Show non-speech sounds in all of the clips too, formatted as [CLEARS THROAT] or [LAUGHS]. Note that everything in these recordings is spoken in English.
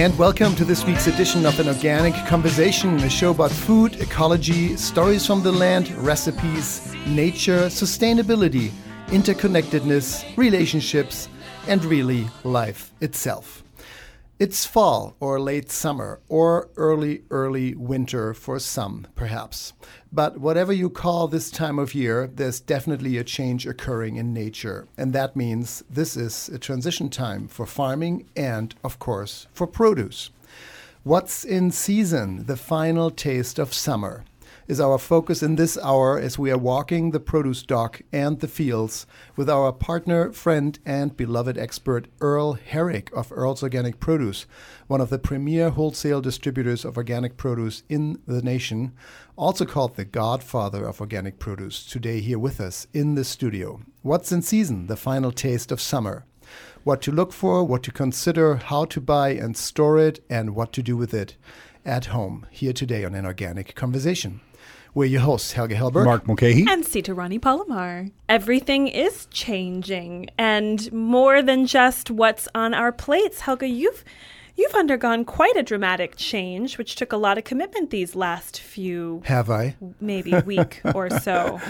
And welcome to this week's edition of An Organic Conversation, a show about food, ecology, stories from the land, recipes, nature, sustainability, interconnectedness, relationships, and really life itself. It's fall or late summer or early, early winter for some, perhaps. But whatever you call this time of year, there's definitely a change occurring in nature. And that means this is a transition time for farming and, of course, for produce. What's in season? The final taste of summer is our focus in this hour as we are walking the produce dock and the fields with our partner, friend, and beloved expert, Earl Herrick of Earl's Organic Produce, one of the premier wholesale distributors of organic produce in the nation, also called the godfather of organic produce, today here with us in the studio. What's in season? The final taste of summer what to look for, what to consider, how to buy and store it, and what to do with it at home. Here today on an organic conversation. We're your hosts, Helge Hellberg, Mark Mulcahy. And Sita Rani Palomar. Everything is changing, and more than just what's on our plates. Helge, you've you've undergone quite a dramatic change, which took a lot of commitment these last few have I maybe [LAUGHS] week or so.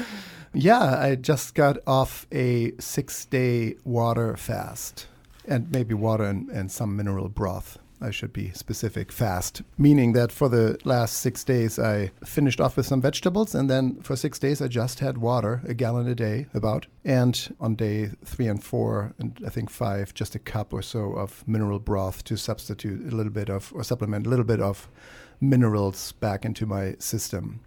Yeah, I just got off a six day water fast, and maybe water and, and some mineral broth. I should be specific, fast, meaning that for the last six days I finished off with some vegetables, and then for six days I just had water, a gallon a day, about. And on day three and four, and I think five, just a cup or so of mineral broth to substitute a little bit of, or supplement a little bit of minerals back into my system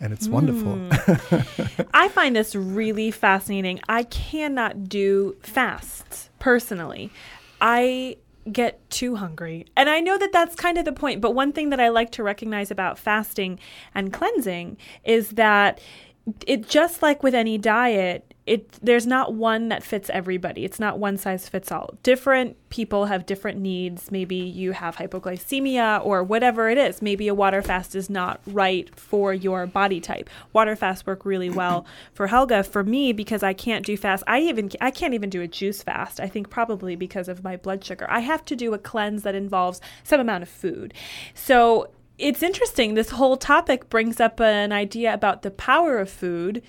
and it's mm. wonderful. Hmm. I find this really fascinating. I cannot do fasts personally. I get too hungry. And I know that that's kind of the point, but one thing that I like to recognize about fasting and cleansing is that it just like with any diet, it there's not one that fits everybody. It's not one size fits all. Different people have different needs. Maybe you have hypoglycemia or whatever it is. Maybe a water fast is not right for your body type. Water fasts work really well [CLEARS THROAT] for Helge. For me, because I can't do fast, I even I can't even do a juice fast. I think probably because of my blood sugar. I have to do a cleanse that involves some amount of food. So it's interesting. This whole topic brings up an idea about the power of food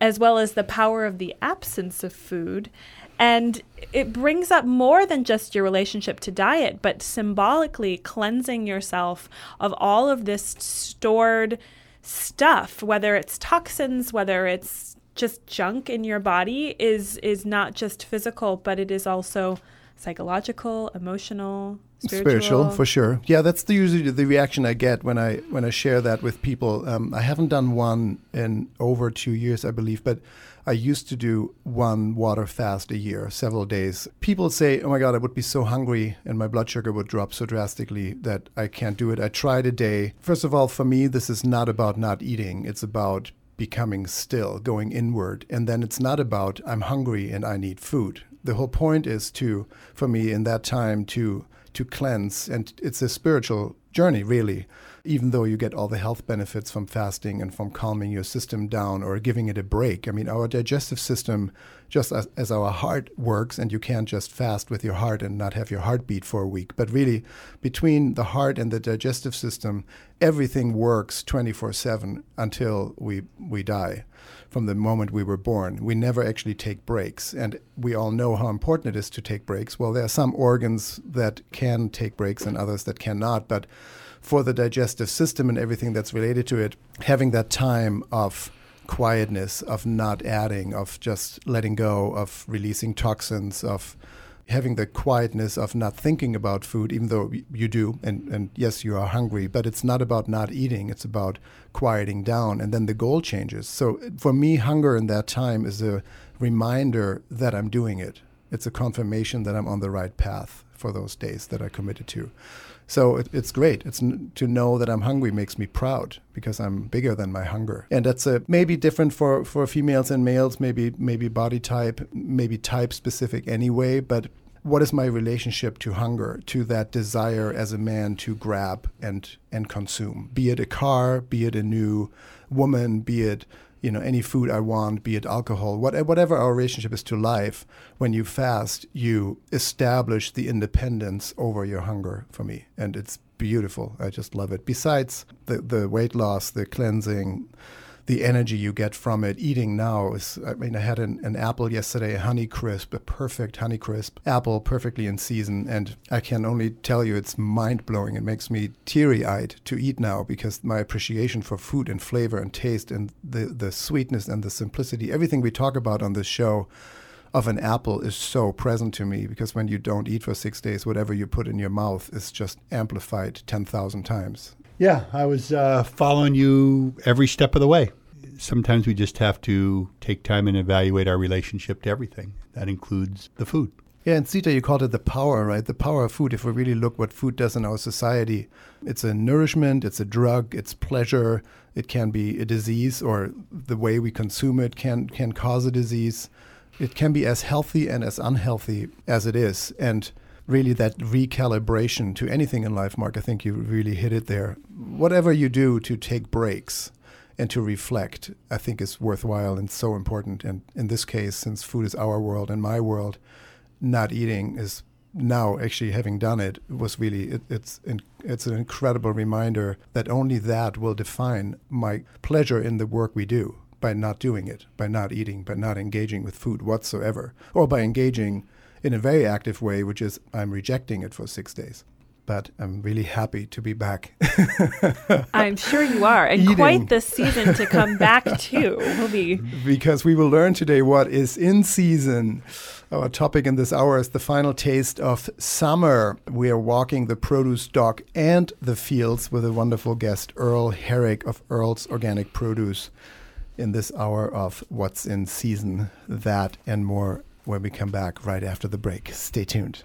as well as the power of the absence of food. And it brings up more than just your relationship to diet, but symbolically cleansing yourself of all of this stored stuff, whether it's toxins, whether it's just junk in your body, is is not just physical, but it is also psychological, emotional, spiritual. spiritual. for sure. Yeah, that's the usually the reaction I get when I when I share that with people. Um, I haven't done one in over two years, I believe, but I used to do one water fast a year, several days. People say, "Oh my God, I would be so hungry, and my blood sugar would drop so drastically that I can't do it." I tried a day. First of all, for me, this is not about not eating. It's about becoming still, going inward. And then it's not about I'm hungry and I need food. The whole point is to, for me, in that time, to to cleanse. And it's a spiritual journey, really, even though you get all the health benefits from fasting and from calming your system down or giving it a break. I mean, our digestive system, just as, as our heart works, and you can't just fast with your heart and not have your heart beat for a week, but really, between the heart and the digestive system, everything works 24 7 until we, we die from the moment we were born. We never actually take breaks. And we all know how important it is to take breaks. Well, there are some organs that can take breaks and others that cannot. But for the digestive system and everything that's related to it, having that time of quietness, of not adding, of just letting go, of releasing toxins, of having the quietness of not thinking about food, even though you do, and, and yes, you are hungry, but it's not about not eating, it's about quieting down, and then the goal changes. So for me, hunger in that time is a reminder that I'm doing it. It's a confirmation that I'm on the right path for those days that I committed to. So it, it's great. It's to know that I'm hungry makes me proud because I'm bigger than my hunger, and that's a, maybe different for, for females and males. Maybe maybe body type, maybe type specific anyway. But what is my relationship to hunger, to that desire as a man to grab and and consume? Be it a car, be it a new woman, be it you know any food I want, be it alcohol, what, whatever our relationship is to life. When you fast, you establish the independence over your hunger for me, and it's beautiful. I just love it. Besides the the weight loss, the cleansing the energy you get from it. Eating now is, I mean, I had an, an apple yesterday, a Honey Crisp, a perfect Honey Crisp apple, perfectly in season. And I can only tell you it's mind blowing. It makes me teary eyed to eat now because my appreciation for food and flavor and taste and the, the sweetness and the simplicity, everything we talk about on this show of an apple is so present to me because when you don't eat for six days, whatever you put in your mouth is just amplified 10,000 times. Yeah, I was uh, following you every step of the way. Sometimes we just have to take time and evaluate our relationship to everything. That includes the food. Yeah, and Sita, you called it the power, right? The power of food. If we really look what food does in our society, it's a nourishment, it's a drug, it's pleasure. It can be a disease, or the way we consume it can can cause a disease. It can be as healthy and as unhealthy as it is, and really that recalibration to anything in life, Mark. I think you really hit it there. Whatever you do to take breaks and to reflect, I think is worthwhile and so important. And in this case, since food is our world and my world, not eating is now actually having done it was really it, it's in, it's an incredible reminder that only that will define my pleasure in the work we do by not doing it, by not eating, by not engaging with food whatsoever, or by engaging in a very active way, which is I'm rejecting it for six days. But I'm really happy to be back. [LAUGHS] I'm sure you are, and Eating. quite the season to come back [LAUGHS] to. We'll be because we will learn today what is in season. Our topic in this hour is the final taste of summer. We are walking the produce dock and the fields with a wonderful guest, Earl Herrick of Earl's Organic Produce, in this hour of What's in Season. That and more when we come back right after the break. Stay tuned.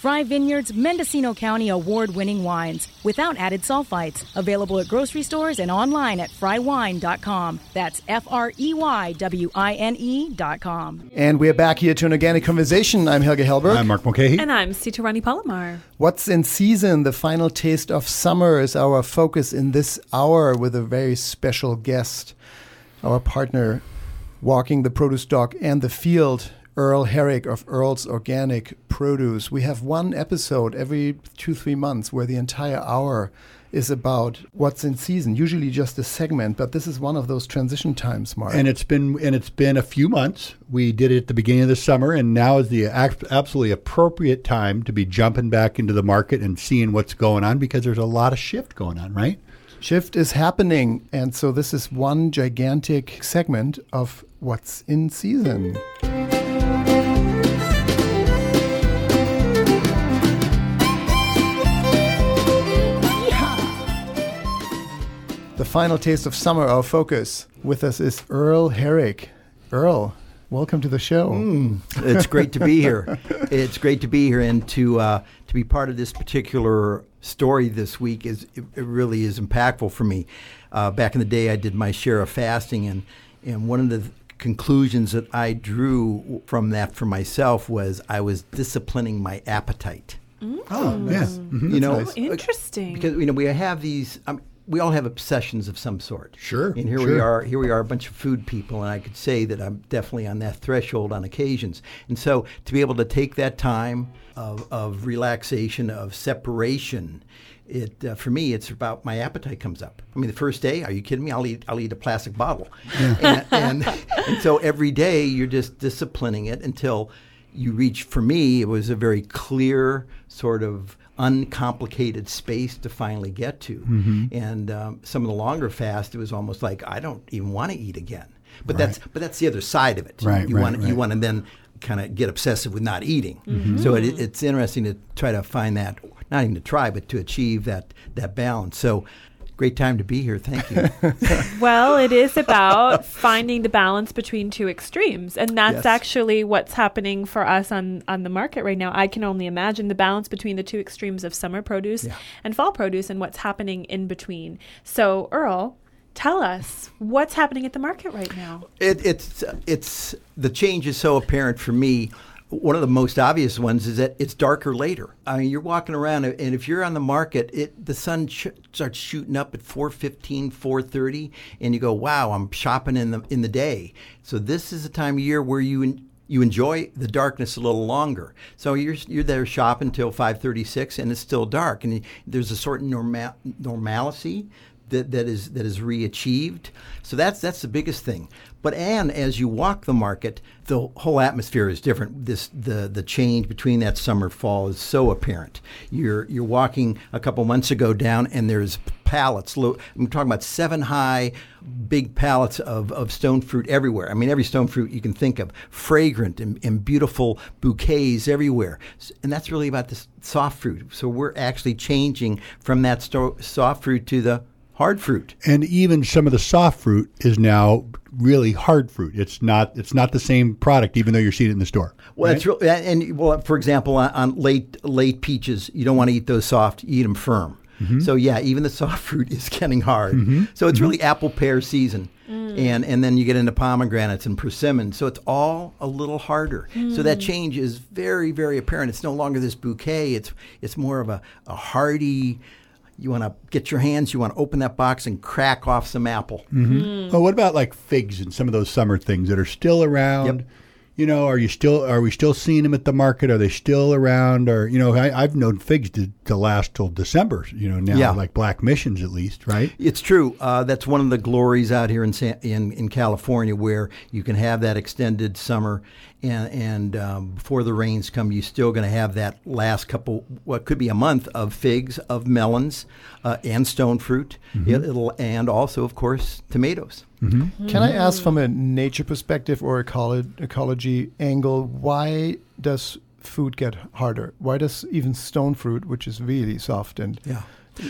Frey Vineyards Mendocino County award winning wines without added sulfites. Available at grocery stores and online at freywine.com. That's F R E Y W I N E.com. And we are back here to an organic conversation. I'm Helge Hellberg. I'm Mark Mulcahy. and I'm Sita Rani Palomar. What's in season? The final taste of summer is our focus in this hour with a very special guest, our partner walking the produce dock and the field, Earl Herrick of Earl's Organic Produce. We have one episode every two, three months where the entire hour is about what's in season, usually just a segment, but this is one of those transition times, Mark. and it's been and it's been a few months. We did it at the beginning of the summer, and now is the absolutely appropriate time to be jumping back into the market and seeing what's going on because there's a lot of shift going on, right? Shift is happening, and so this is one gigantic segment of what's in season. The final taste of summer, our focus. With us is Earl Herrick. Earl, welcome to the show. it's great to be here. It's great to be here and to uh, to be part of this particular story this week is it, it really is impactful for me. Uh, back in the day, I did my share of fasting, and and one of the conclusions that I drew from that for myself was I was disciplining my appetite. Oh, yeah. Mhm. you know, nice. Oh, interesting. because you know we have these. Um, we all have obsessions of some sort. Sure, And here we are. Here we are, a bunch of food people, and I could say that I'm definitely on that threshold on occasions. And so, to be able to take that time of, of relaxation, of separation, it uh, for me, it's about my appetite comes up. I mean, the first day, are you kidding me? I'll eat. I'll eat a plastic bottle, [LAUGHS] and, and and so every day you're just disciplining it until you reach for me it was a very clear sort of uncomplicated space to finally get to. Mm-hmm. and um, some of the longer fast it was almost like i don't even want to eat again. But that's but that's the other side of it. Right, you right, want you want to then kind of get obsessive with not eating. Mm-hmm. so it, it's interesting to try to find that not even to try but to achieve that that balance. So great time to be here thank you [LAUGHS] Well, it is [LAUGHS] about finding the balance between two extremes, and that's Yes. actually what's happening for us on on the market right now. I can only imagine the balance between the two extremes of summer produce Yeah. and fall produce, and what's happening in between. So, Earl, tell us what's happening at the market right now. It, it's it's the change is so apparent for me. One of the most obvious ones is that it's darker later. I mean, you're walking around, and if you're on the market, it the sun sh- starts shooting up at 4:15, 4:30, and you go, "Wow, I'm shopping in the in the day." So this is a time of year where you. You enjoy the darkness a little longer, so you're you're there shopping until 5:36, and it's still dark, and there's a certain normal normalcy that, that is that is re-achieved. So that's that's the biggest thing. But and as you walk the market, the whole atmosphere is different. This the the change between that summer fall is so apparent. You're you're walking a couple months ago down, and there's pallets. I'm talking about seven high, big pallets of, of stone fruit everywhere. I mean, every stone fruit you can think of, fragrant and, and beautiful bouquets everywhere. And that's really about the soft fruit. So we're actually changing from that sto- soft fruit to the hard fruit. and even some of the soft fruit is now really hard fruit. It's not it's not the same product, even though you're seeing it in the store. Well, it's real, and and, well, for example, on, on late late peaches, you don't want to eat those soft. You eat them firm. Mm-hmm. So yeah, even the [LAUGHS] soft fruit is getting hard. Mm-hmm. So it's mm-hmm. really apple pear season, mm. and and then you get into pomegranates and persimmons. So it's all a little harder. So that mm. change is very very apparent. It's no longer this bouquet. It's it's more of a, a hardy. You want to get your hands. You want to open that box and crack off some apple. Well, what about like figs and some of those summer things that are still around? Yep. You know, are you still are we still seeing them at the market? Are they still around? Or you know, I, I've known figs to, to last till December. You know, now Yeah. like black missions at least, right? It's true. Uh, that's one of the glories out here in, San, in in California, where you can have that extended summer, and and um, before the rains come, you're still going to have that last couple, what could be a month of figs, of melons, uh, and stone fruit. It, will and also, of course, tomatoes. Can I ask from a nature perspective or ecolo- ecology angle, why does food get harder? Why does even stone fruit, which is really soft and Yeah.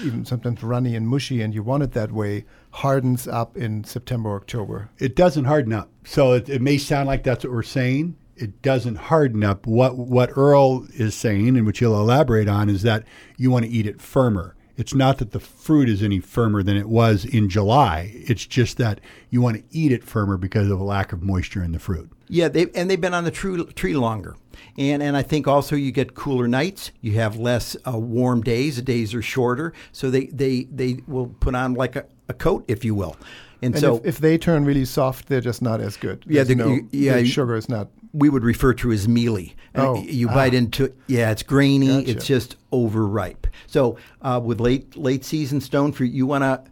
even sometimes runny and mushy, and you want it that way, hardens up in September, October? It doesn't harden up. So it, it may sound like that's what we're saying. It doesn't harden up. What what Earl is saying, and which he'll elaborate on, is that you want to eat it firmer. It's not that the fruit is any firmer than it was in July. It's just that you want to eat it firmer because of a lack of moisture in the fruit. Yeah, they and they've been on the tree, tree longer, and and I think also you get cooler nights. You have less uh, warm days. The days are shorter, so they they they will put on like a, a coat, if you will. And, And so if, if they turn really soft, they're just not as good. Yeah, the- no, yeah, the sugar is not. we would refer to as mealy. Oh, you bite ah. into. Yeah, it's grainy. Gotcha. It's just overripe. So uh, with late late season stone fruit, you want to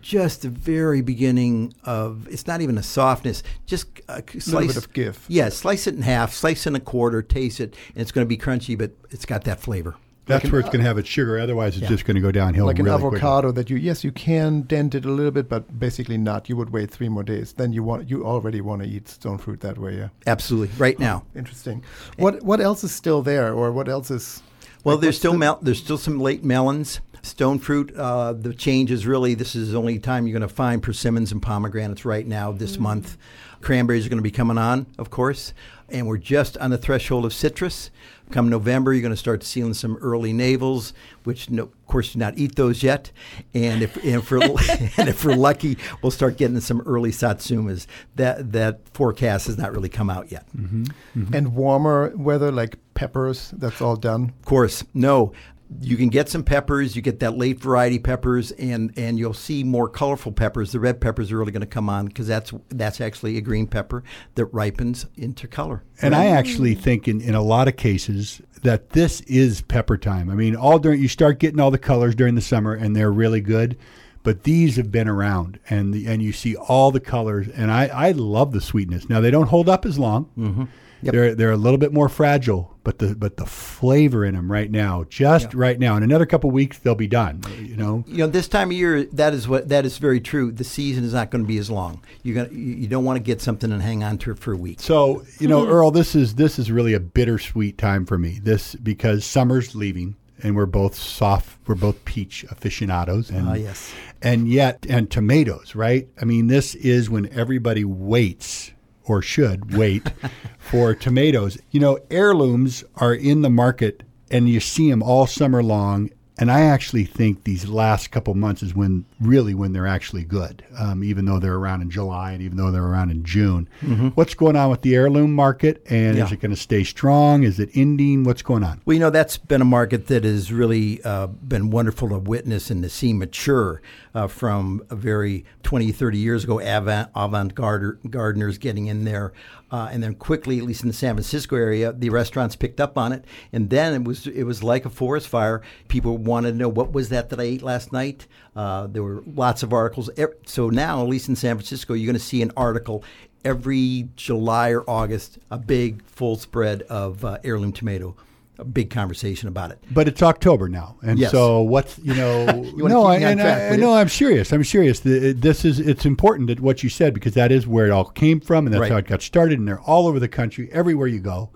just the very beginning of it's not even a softness just a slice bit of give. yeah slice it in half slice it in a quarter taste it and it's going to be crunchy but it's got that flavor That's where it's going to have its sugar. Otherwise, it's just going to go downhill. like an really quickly. avocado that you yes you can dent it a little bit but basically not you would wait three more days then you want you already want to eat stone fruit that way yeah absolutely right now interesting what what else is still there or what else is Well, like, there's still the- mel- there's still some late melons, stone fruit. Uh, the change is really this is the only time you're going to find persimmons and pomegranates right now this month. Cranberries are going to be coming on, of course, and we're just on the threshold of citrus. Come November, you're going to start seeing some early navels, which no, of course do not eat those yet. And if and if, we're, [LAUGHS] and if we're lucky, we'll start getting some early satsumas. That that forecast has not really come out yet. Mm-hmm, mm-hmm. and warmer weather like peppers that's all done Of course, no. You can get some peppers. You get that late variety peppers, and and you'll see more colorful peppers. The red peppers are really going to come on because that's that's actually a green pepper that ripens into color. And I actually think in, in a lot of cases that this is pepper time. I mean, all during you start getting all the colors during the summer and they're really good, but these have been around and the, and you see all the colors and I, I love the sweetness. Now they don't hold up as long. Mm-hmm. Yep. They're they're a little bit more fragile, but the but the flavor in them right now, just right now, in another couple weeks they'll be done. You know, You know, this time of year, that is what that is very true. The season is not going to be as long. You're gonna, you, you don't want to get something and hang on to it for a week. So you know, Earl, this is this is really a bittersweet time for me. This because summer's leaving, and we're both soft. We're both peach aficionados, and Ah, yes. and yet and tomatoes, right? I mean, this is when everybody waits or should wait [LAUGHS] for tomatoes. You know, heirlooms are in the market, and you see them all summer long. And I actually think these last couple months is when really when they're actually good, um, even though they're around in July and even though they're around in June. What's going on with the heirloom market? And Yeah. is it going to stay strong? Is it ending? What's going on? Well, you know, that's been a market that has really uh, been wonderful to witness and to see mature uh, from a very 20, 30 years ago, avant, avant-garde gardeners getting in there. Uh, and then quickly, at least in the San Francisco area, the restaurants picked up on it. And then it was it was like a forest fire. People wanted to know what was that that I ate last night. Uh, there were lots of articles. So now, at least in San Francisco, you're going to see an article every July or August, a big full spread of uh, heirloom tomato a big conversation about it. But it's October now, and Yes. so what's you know? [LAUGHS] You no, I, and I, no, I'm serious. I'm serious. The- This is it's important that what you said because that is where it all came from, and that's Right. how it got started. And they're all over the country, everywhere you go.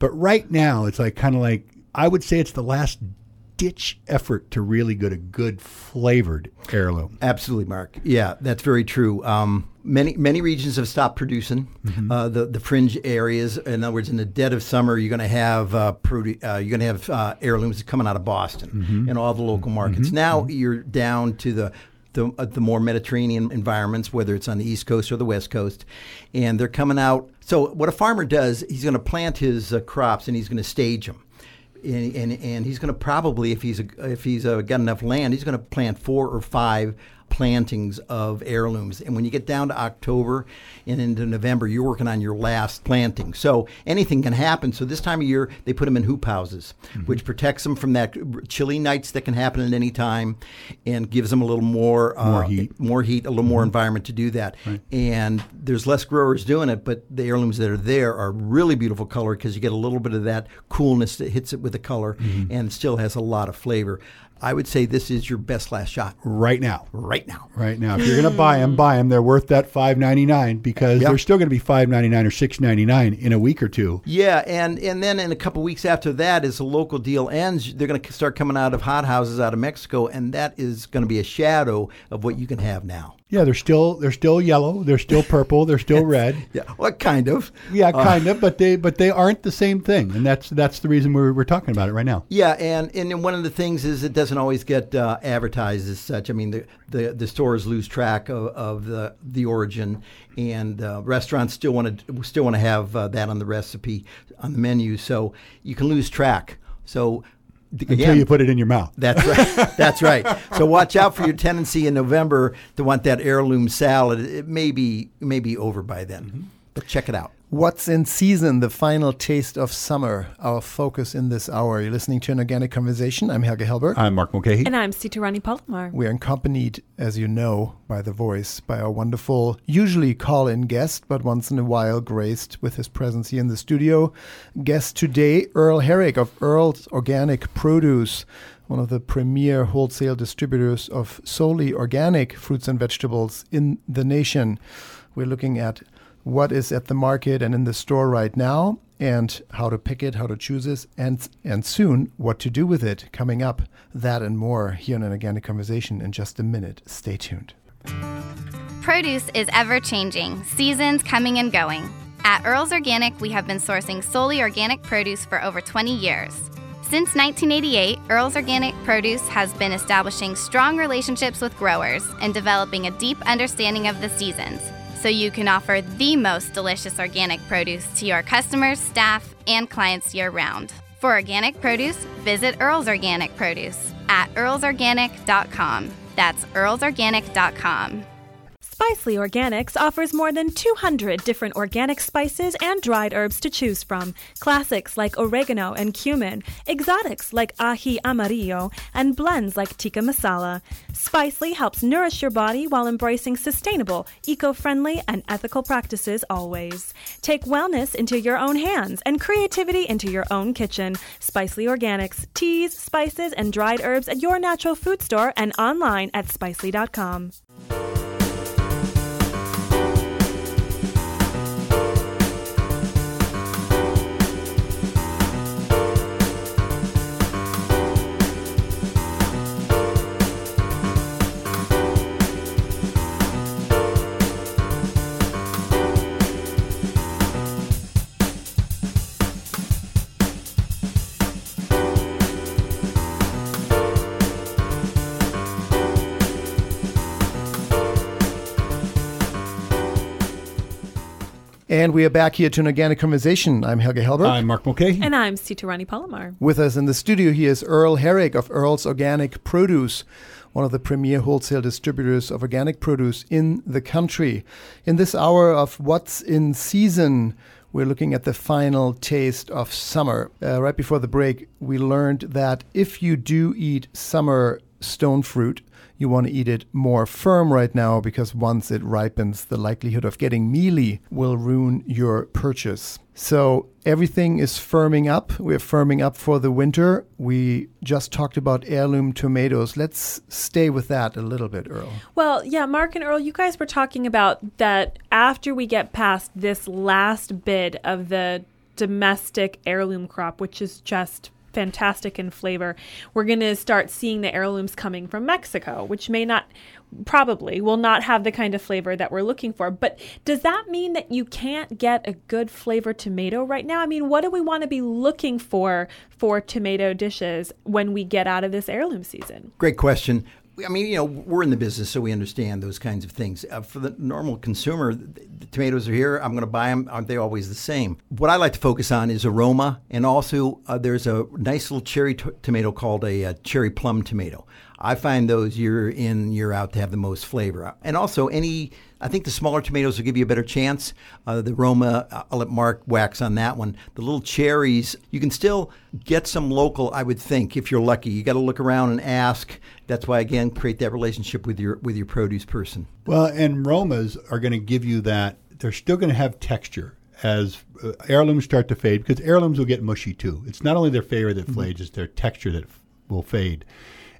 But right now, it's like kind of like I would say it's the last ditch effort to really get a good flavored heirloom. Absolutely, Mark. Yeah, that's very true. Um, many many regions have stopped producing. Uh, the the fringe areas, in other words, in the dead of summer, you're going to have uh, produ- uh, you're going to have uh, heirlooms coming out of Boston and all the local markets. Now you're down to the the, uh, the more Mediterranean environments, whether it's on the East Coast or the West Coast, and they're coming out. So what a farmer does, he's going to plant his uh, crops and he's going to stage them. And, and, and he's going to probably, if he's a, if he's uh got enough land, he's going to plant four or five plantings of heirlooms. And when you get down to October and into November, you're working on your last planting. So anything can happen. So this time of year, they put them in hoop houses, mm-hmm. which protects them from that chilly nights that can happen at any time, and gives them a little more uh, More heat. more heat, a little more mm-hmm. environment to do that. And there's less growers doing it, but the heirlooms that are there are really beautiful color because you get a little bit of that coolness that hits it with the color mm-hmm. and still has a lot of flavor. I would say this is your best last shot Right now. right now. Right now, if you're going to buy them, buy them. They're worth that five ninety nine because Yeah. they're still going to be five ninety nine or six ninety nine in a week or two. Yeah, and, and then in a couple weeks after that, as the local deal ends, they're going to start coming out of hot houses out of Mexico, and that is going to be a shadow of what you can have now. Yeah, they're still they're still yellow, they're still purple, they're still red. Yeah, well, kind of. Yeah, kind of, but they but they aren't the same thing, and that's that's the reason we're we're talking about it right now. Yeah, and, and one of the things is it doesn't always get uh, advertised as such. I mean, the, the, the stores lose track of, of the the origin, and uh, restaurants still want to still want to have uh, that on the recipe on the menu. So you can lose track. So Until you put it in your mouth. that's right. [LAUGHS] That's right. So watch out for your tendency in November to want that heirloom salad. It may be it may be over by then, mm-hmm. but check it out. What's in season, the final taste of summer, our focus in this hour. You're listening to an organic conversation. I'm Helge Hellberg. I'm Mark Mulcahy. And I'm Sitarani Palomar. We are accompanied, as you know, by the voice, by our wonderful, usually call in guest, but once in a while graced with his presence here in the studio. Guest today, Earl Herrick of Earl's Organic Produce, one of the premier wholesale distributors of solely organic fruits and vegetables in the nation. We're looking at what is at the market and in the store right now and how to pick it, how to choose it, and and soon what to do with it. Coming up, that and more here on an organic conversation in just a minute. Stay tuned. Produce is ever changing, seasons coming and going. At Earl's Organic, we have been sourcing solely organic produce for over 20 years. Since 1988, Earl's Organic Produce has been establishing strong relationships with growers and developing a deep understanding of the seasons so you can offer the most delicious organic produce to your customers, staff, and clients year round. For organic produce, visit Earl's Organic Produce at earlsorganic.com. That's earlsorganic.com. Spicely Organics offers more than 200 different organic spices and dried herbs to choose from. Classics like oregano and cumin, exotics like ají amarillo, and blends like tikka masala. Spicely helps nourish your body while embracing sustainable, eco friendly, and ethical practices always. Take wellness into your own hands and creativity into your own kitchen. Spicely Organics, teas, spices, and dried herbs at your natural food store and online at spicely.com. And we are back here to an organic conversation. I'm Helge Hellberg. I'm Mark Mulcahy. And I'm Sitarani Palomar. With us in the studio here is Earl Herrick of Earl's Organic Produce, one of the premier wholesale distributors of organic produce in the country. In this hour of What's in Season, we're looking at the final taste of summer. Uh, right before the break, we learned that if you do eat summer stone fruit, you want to eat it more firm right now because once it ripens, the likelihood of getting mealy will ruin your purchase. So everything is firming up. We're firming up for the winter. We just talked about heirloom tomatoes. Let's stay with that a little bit, Earl. Well, yeah, Mark and Earl, you guys were talking about that after we get past this last bit of the domestic heirloom crop, which is just fantastic in flavor. We're going to start seeing the heirlooms coming from Mexico, which may not probably will not have the kind of flavor that we're looking for. But does that mean that you can't get a good flavor tomato right now? I mean, what do we want to be looking for for tomato dishes when we get out of this heirloom season? Great question. I mean, you know, we're in the business, so we understand those kinds of things. Uh, for the normal consumer, the, tomatoes are here. I'm going to buy them. Aren't they always the same? What I like to focus on is aroma, and also uh, there's a nice little cherry t- tomato called a, a cherry plum tomato. I find those year in, year out to have the most flavor. And also, any, I think the smaller tomatoes will give you a better chance. Uh, the aroma, uh, I'll let Mark wax on that one. The little cherries, you can still get some local, I would think, if you're lucky. You got to look around and ask. That's why, again, create that relationship with your with your produce person. Well, and Romas are going to give you that. They're still going to have texture as uh, heirlooms start to fade because heirlooms will get mushy too. It's not only their flavor that fades; it's their texture that f- will fade.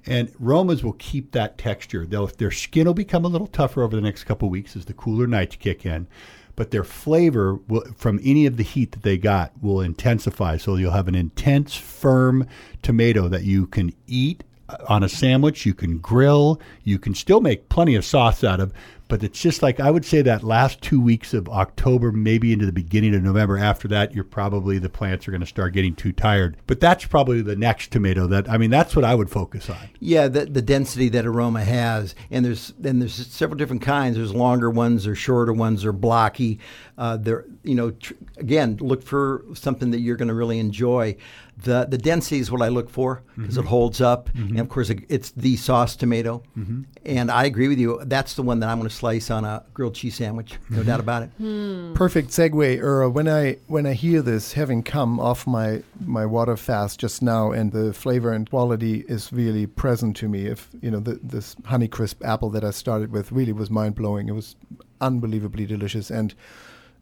And Romas will keep that texture. They'll, their skin will become a little tougher over the next couple weeks as the cooler nights kick in, but their flavor will, from any of the heat that they got will intensify. So you'll have an intense, firm tomato that you can eat on a sandwich, you can grill, you can still make plenty of sauce out of. But it's just like I would say that last two weeks of October, maybe into the beginning of November. After that, you're probably the plants are going to start getting too tired. But that's probably the next tomato that I mean, that's what I would focus on. Yeah, the, the density that aroma has, and there's then there's several different kinds. There's longer ones, or shorter ones, or blocky. Uh, there, you know, tr- again, look for something that you're going to really enjoy. The the density is what I look for because it mm-hmm. holds up, mm-hmm. and of course it's the sauce tomato. Mm-hmm. And I agree with you. That's the one that I'm going to slice on a grilled cheese sandwich, no doubt about it. Hmm. Perfect segue, Earl. When I when I hear this, having come off my my water fast just now, and the flavor and quality is really present to me. If you know the, this Honeycrisp apple that I started with really was mind blowing. It was unbelievably delicious, and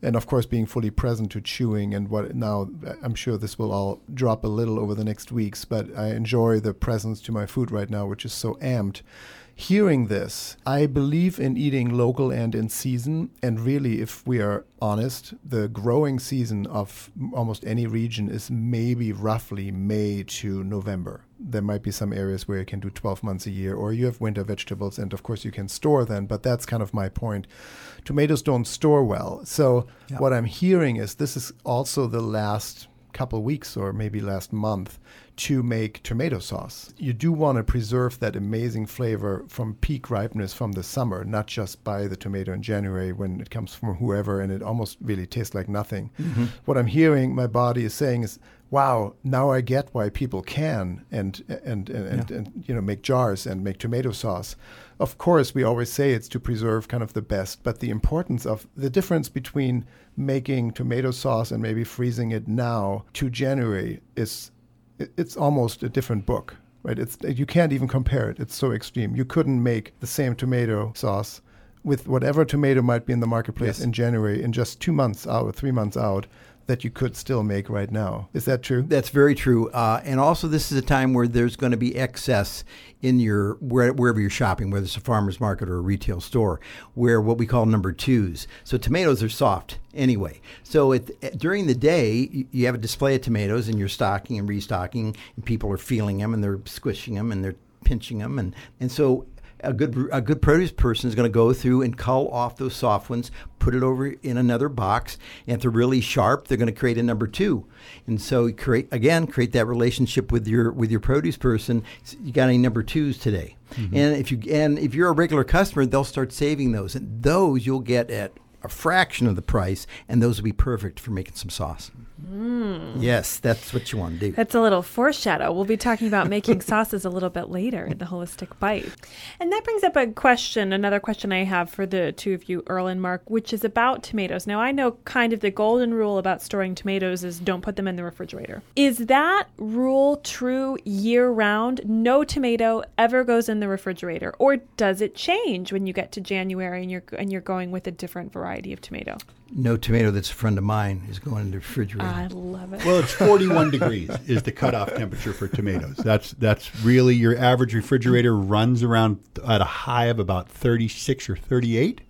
and of course being fully present to chewing and what now I'm sure this will all drop a little over the next weeks, but I enjoy the presence to my food right now, which is so amped. Hearing this, I believe in eating local and in season. And really, if we are honest, the growing season of almost any region is maybe roughly May to November. There might be some areas where you can do 12 months a year, or you have winter vegetables, and of course you can store then, but that's kind of my point. Tomatoes don't store well. So, what I'm hearing is this is also the last couple weeks or maybe last month to make tomato sauce. You do want to preserve that amazing flavor from peak ripeness from the summer, not just buy the tomato in January when it comes from whoever and it almost really tastes like nothing. Mm-hmm. What I'm hearing my body is saying is wow, now I get why people can and and and, and, and you know make jars and make tomato sauce. Of course, we always say it's to preserve kind of the best, but the importance of the difference between making tomato sauce and maybe freezing it now to January is it's almost a different book, right? It's you can't even compare it. It's so extreme. You couldn't make the same tomato sauce with whatever tomato might be in the marketplace Yes. in January in just two months out or three months out that you could still make right now. Is that true? That's very true. Uh, and also, this is a time where there's going to be excess in your where, wherever you're shopping, whether it's a farmer's market or a retail store, where what we call number twos. So tomatoes are soft anyway. So it, during the day, you- you have a display of tomatoes, and you're stocking and restocking, and people are feeling them, and they're squishing them, and they're pinching them, and and so a good a good produce person is going to go through and cull off those soft ones, put it over in another box, and if they're really sharp, they're going to create a number two, and so create again create that relationship with your with your produce person. You got any number twos today? Mm-hmm. And if you and if you're a regular customer, they'll start saving those, and those you'll get at a fraction of the price, and those would be perfect for making some sauce. Mm. Yes, that's what you want to do. That's a little foreshadow. We'll be talking about making sauces a little bit later in the holistic bite. And that brings up a question, another question I have for the two of you, Earl and Mark, which is about tomatoes. Now, I know kind of the golden rule about storing tomatoes is don't put them in the refrigerator. Is that rule true year round? No tomato ever goes in the refrigerator, or does it change when you get to January and you're and you're going with a different variety of tomato? No tomato that's a friend of mine is going in the refrigerator. I love it. Well, it's [LAUGHS] 41 degrees is the cutoff temperature for tomatoes. That's that's really your average refrigerator runs around at a high of about 36 or 38,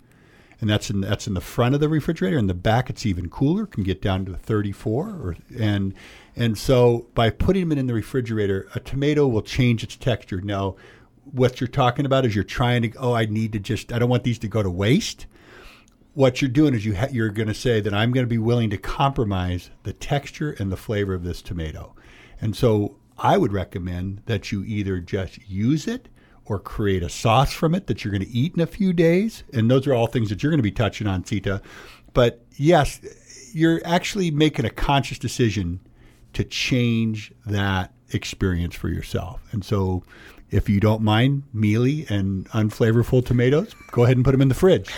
and that's in that's in the front of the refrigerator. In the back, it's even cooler, can get down to 34, or and and so by putting them in the refrigerator, a tomato will change its texture. Now, what you're talking about is you're trying to oh, I need to just I don't want these to go to waste what you're doing is you ha- you're going to say that I'm going to be willing to compromise the texture and the flavor of this tomato. And so I would recommend that you either just use it or create a sauce from it that you're going to eat in a few days. And those are all things that you're going to be touching on, Sita. But yes, you're actually making a conscious decision to change that experience for yourself. And so if you don't mind mealy and unflavorful tomatoes, go ahead and put them in the fridge.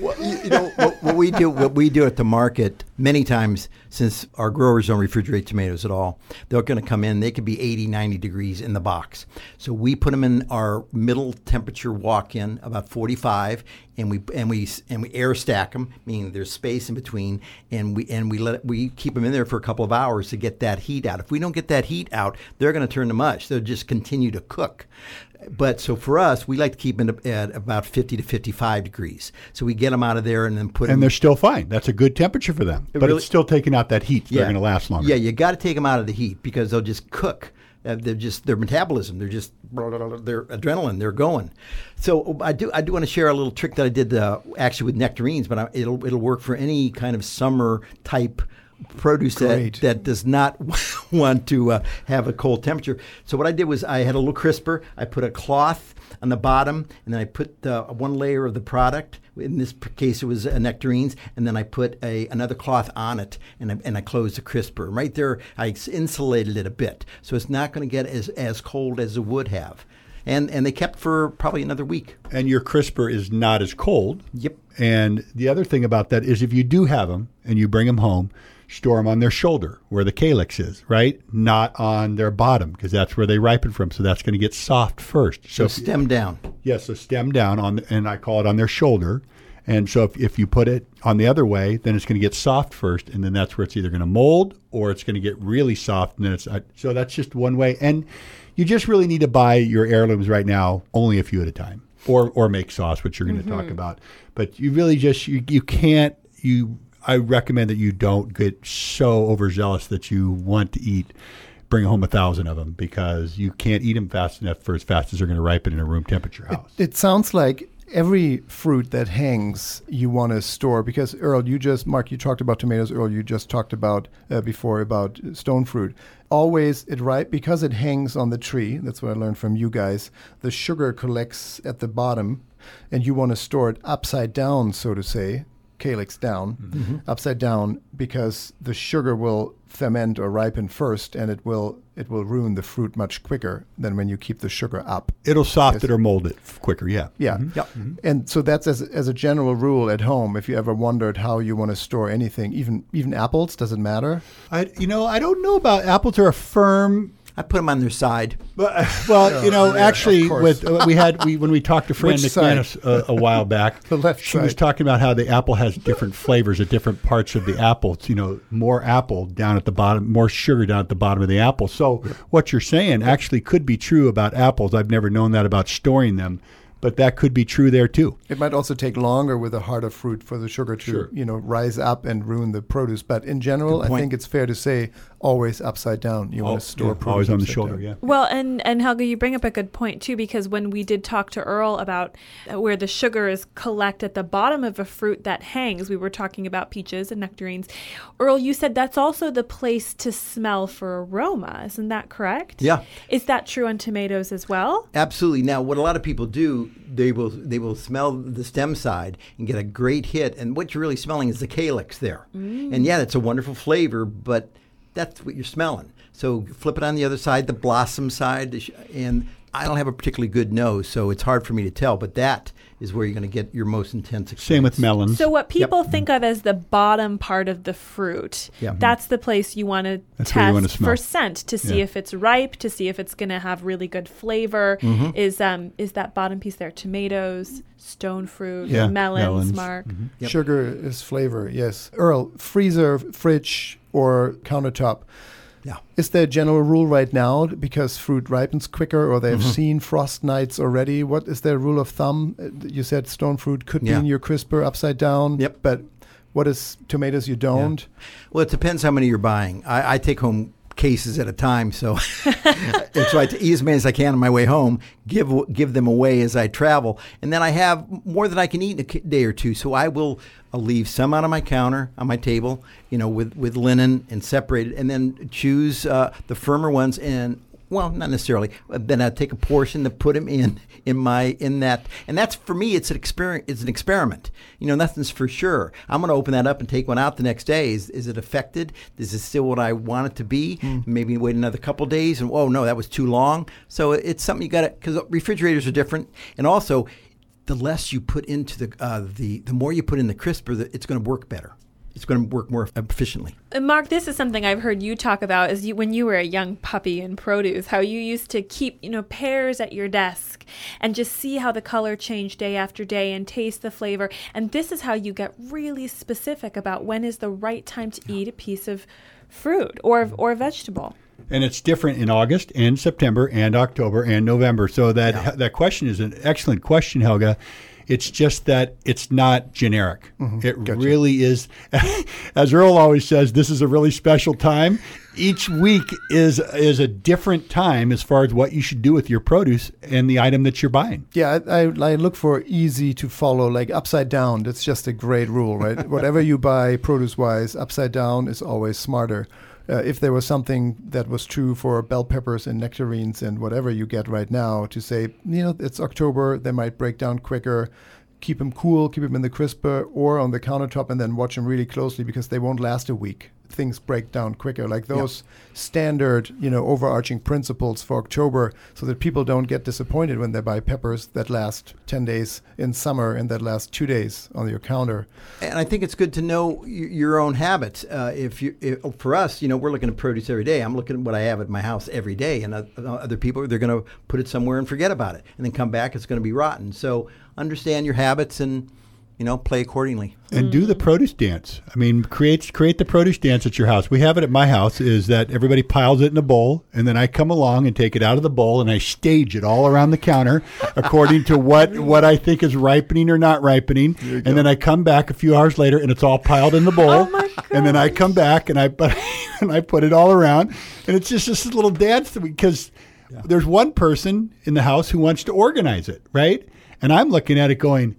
Well, you, know what, what we do. What we do at the market many times, since our growers don't refrigerate tomatoes at all, they're going to come in. They could be 80, 90 degrees in the box. So we put them in our middle temperature walk-in, about 45, and we and we and we air stack them, meaning there's space in between, and we and we let it, we keep them in there for a couple of hours to get that heat out. If we don't get that heat out, they're going to turn to mush. They'll just continue to cook. But so for us, we like to keep them at about 50 to 55 degrees. So we get them out of there and then put them And they're still fine. That's a good temperature for them. but really- it's still taking out that heat. So They're going to last longer. Yeah, you got to take them out of the heat because they'll just cook. Uh, they're just their metabolism. They're just their adrenaline. They're going. So I do I do want to share a little trick that I did uh, actually with nectarines, but I, it'll it'll work for any kind of summer type produce that, that does not [LAUGHS] want to uh, have a cold temperature. So what I did was I had a little crisper. I put a cloth on the bottom, and then I put uh, one layer of the product. In this case, it was uh, nectarines, and then I put a another cloth on it, and I, and I closed the crisper. And right I insulated it a bit, so it's not going to get as as cold as it would have. And and they kept for probably another week. And your crisper is not as cold. Yep. And the other thing about that is if you do have them and you bring them home, store them on their shoulder where the calyx is, right? Not on their bottom because that's where they ripen from. So that's going to get soft first. So if- stem down. Yes, so stem down on, and I call it on their shoulder. And so if, if you put it on the other way, then it's going to get soft first, and then that's where it's either going to mold or it's going to get really soft, and then it's uh, so that's just one way. And you just really need to buy your heirlooms right now, only a few at a time, or or make sauce, which you're going to talk about. But you really just you, you can't you. I recommend that you don't get so overzealous that you want to eat bring home a thousand of them because you can't eat them fast enough for as fast as they're going to ripen in a room temperature house. It sounds like every fruit that hangs you want to store because Earl, you just Mark, you talked about tomatoes. Earl, you just talked about uh, before about stone fruit. Always it ripe because it hangs on the tree. That's what I learned from you guys. The sugar collects at the bottom, and you want to store it upside down, so to say. Calyx down, mm-hmm. upside down, because the sugar will ferment or ripen first, and it will it will ruin the fruit much quicker than when you keep the sugar up. It'll soft it or mold it quicker. Yeah. Yeah. Mm-hmm. Yep. Mm-hmm. And so that's as, as a general rule at home. If you ever wondered how you want to store anything, even even apples, does it matter? I, you know, I don't know about apples are a firm. I put them on their side. But, [LAUGHS] well, you know, yeah, actually, with uh, we had we when we talked to Fran McManus uh, a while back, [LAUGHS] The left she was talking about how the apple has different flavors at different parts of the apple. It's, you know, more apple down at the bottom, more sugar down at the bottom of the apple. So what you're saying actually could be true about apples. I've never known that about storing them, but that could be true there too. It might also take longer with a harder fruit for the sugar to, Sure. you know, rise up and ruin the produce. But in general, I think it's fair to say always upside down. You want to store Yeah, produce always on the shoulder. down. Yeah. Well, and and Helge, you bring up a good point too, because when we did talk to Earl about uh, where the sugar is collect at the bottom of a fruit that hangs, we were talking about peaches and nectarines. Earl, you said that's also the place to smell for aroma. Isn't that correct? Yeah. Is that true on tomatoes as well? Absolutely. Now, what a lot of people do, they will they will smell the stem side and get a great hit, and what you're really smelling is the calyx there. And mm. yeah, it's a wonderful flavor, but that's what you're smelling. So flip it on the other side, the blossom side, and I don't have a particularly good nose, so it's hard for me to tell. But that is where you're going to get your most intense experience. Same with melons. So what people think of as the bottom part of the fruit, Yeah. that's the place you want to That's wanna test for scent to see Yeah. if it's ripe, to see if it's going to have really good flavor. Mm-hmm. Is um is that bottom piece there tomatoes, stone fruit, Yeah, melons, melons. Mark? Yep. Sugar is flavor, yes. Earl, freezer, fridge, or countertop. Yeah. Is there a general rule right now because fruit ripens quicker or they've Mm-hmm. seen frost nights already? What is their rule of thumb? Uh, You said stone fruit could be in your crisper upside down. Yep. But what is tomatoes you don't? Well, it depends how many you're buying. I, I take home cases at a time, [LAUGHS] [LAUGHS] so I t- eat as many as I can on my way home. Give give them away as I travel, and then I have more than I can eat in a day or two. So I will I'll leave some out on my counter on my table, you know, with with linen and separated, and then choose uh, the firmer ones and. Well, not necessarily. Uh, Then I take a portion to put them in [LAUGHS] in my in that, and that's for me. It's an experiment. It's an experiment. You know, nothing's for sure. I'm going to open that up and take one out the next day. Is is it affected? Is it still what I want it to be? Maybe wait another couple days, and oh no, that was too long. So it's something you got to because refrigerators are different, and also the less you put into the uh, the the more you put in the crisper, the, it's going to work better. It's going to work more efficiently. And Mark, this is something I've heard you talk about is you when you were a young puppy in produce, how you used to keep, you know, pears at your desk and just see how the color changed day after day and taste the flavor. And this is how you get really specific about when is the right time to eat a piece of fruit or mm-hmm. or vegetable. and it's different in August and September and October and November. So that that question is an excellent question, Helge. It's just that it's not generic. Mm-hmm. It really is, [LAUGHS] as Earl always says, this is a really special time. Each week is is a different time as far as what you should do with your produce and the item that you're buying. Yeah, I, I, I look for easy to follow, like upside down. That's just a great rule, right? [LAUGHS] Whatever you buy produce wise, upside down is always smarter. Uh, if there was something that was true for bell peppers and nectarines and whatever you get right now, to say, you know, it's October, they might break down quicker. Keep them cool, keep them in the crisper or on the countertop, and then watch them really closely because they won't last a week. Things break down quicker. Like those standard, you know, overarching principles for October, so that people don't get disappointed when they buy peppers that last ten days in summer and that last two days on your counter. And I think it's good to know y- your own habits. Uh, if you, if, for us, you know, we're looking at produce every day. I'm looking at what I have at my house every day, and uh, other people they're going to put it somewhere and forget about it, and then come back, it's going to be rotten. So understand your habits and you know play accordingly. and do the produce dance. I mean, create create the produce dance at your house. We have it at my house. Is that everybody piles it in a bowl, and then I come along and take it out of the bowl and I stage it all around the counter [LAUGHS] according to what what I think is ripening or not ripening. And then I come back a few hours later and it's all piled in the bowl. Oh and then I come back and I [LAUGHS] and I put it all around, and it's just this little dance that we because. There's one person in the house who wants to organize it, right? And I'm looking at it going,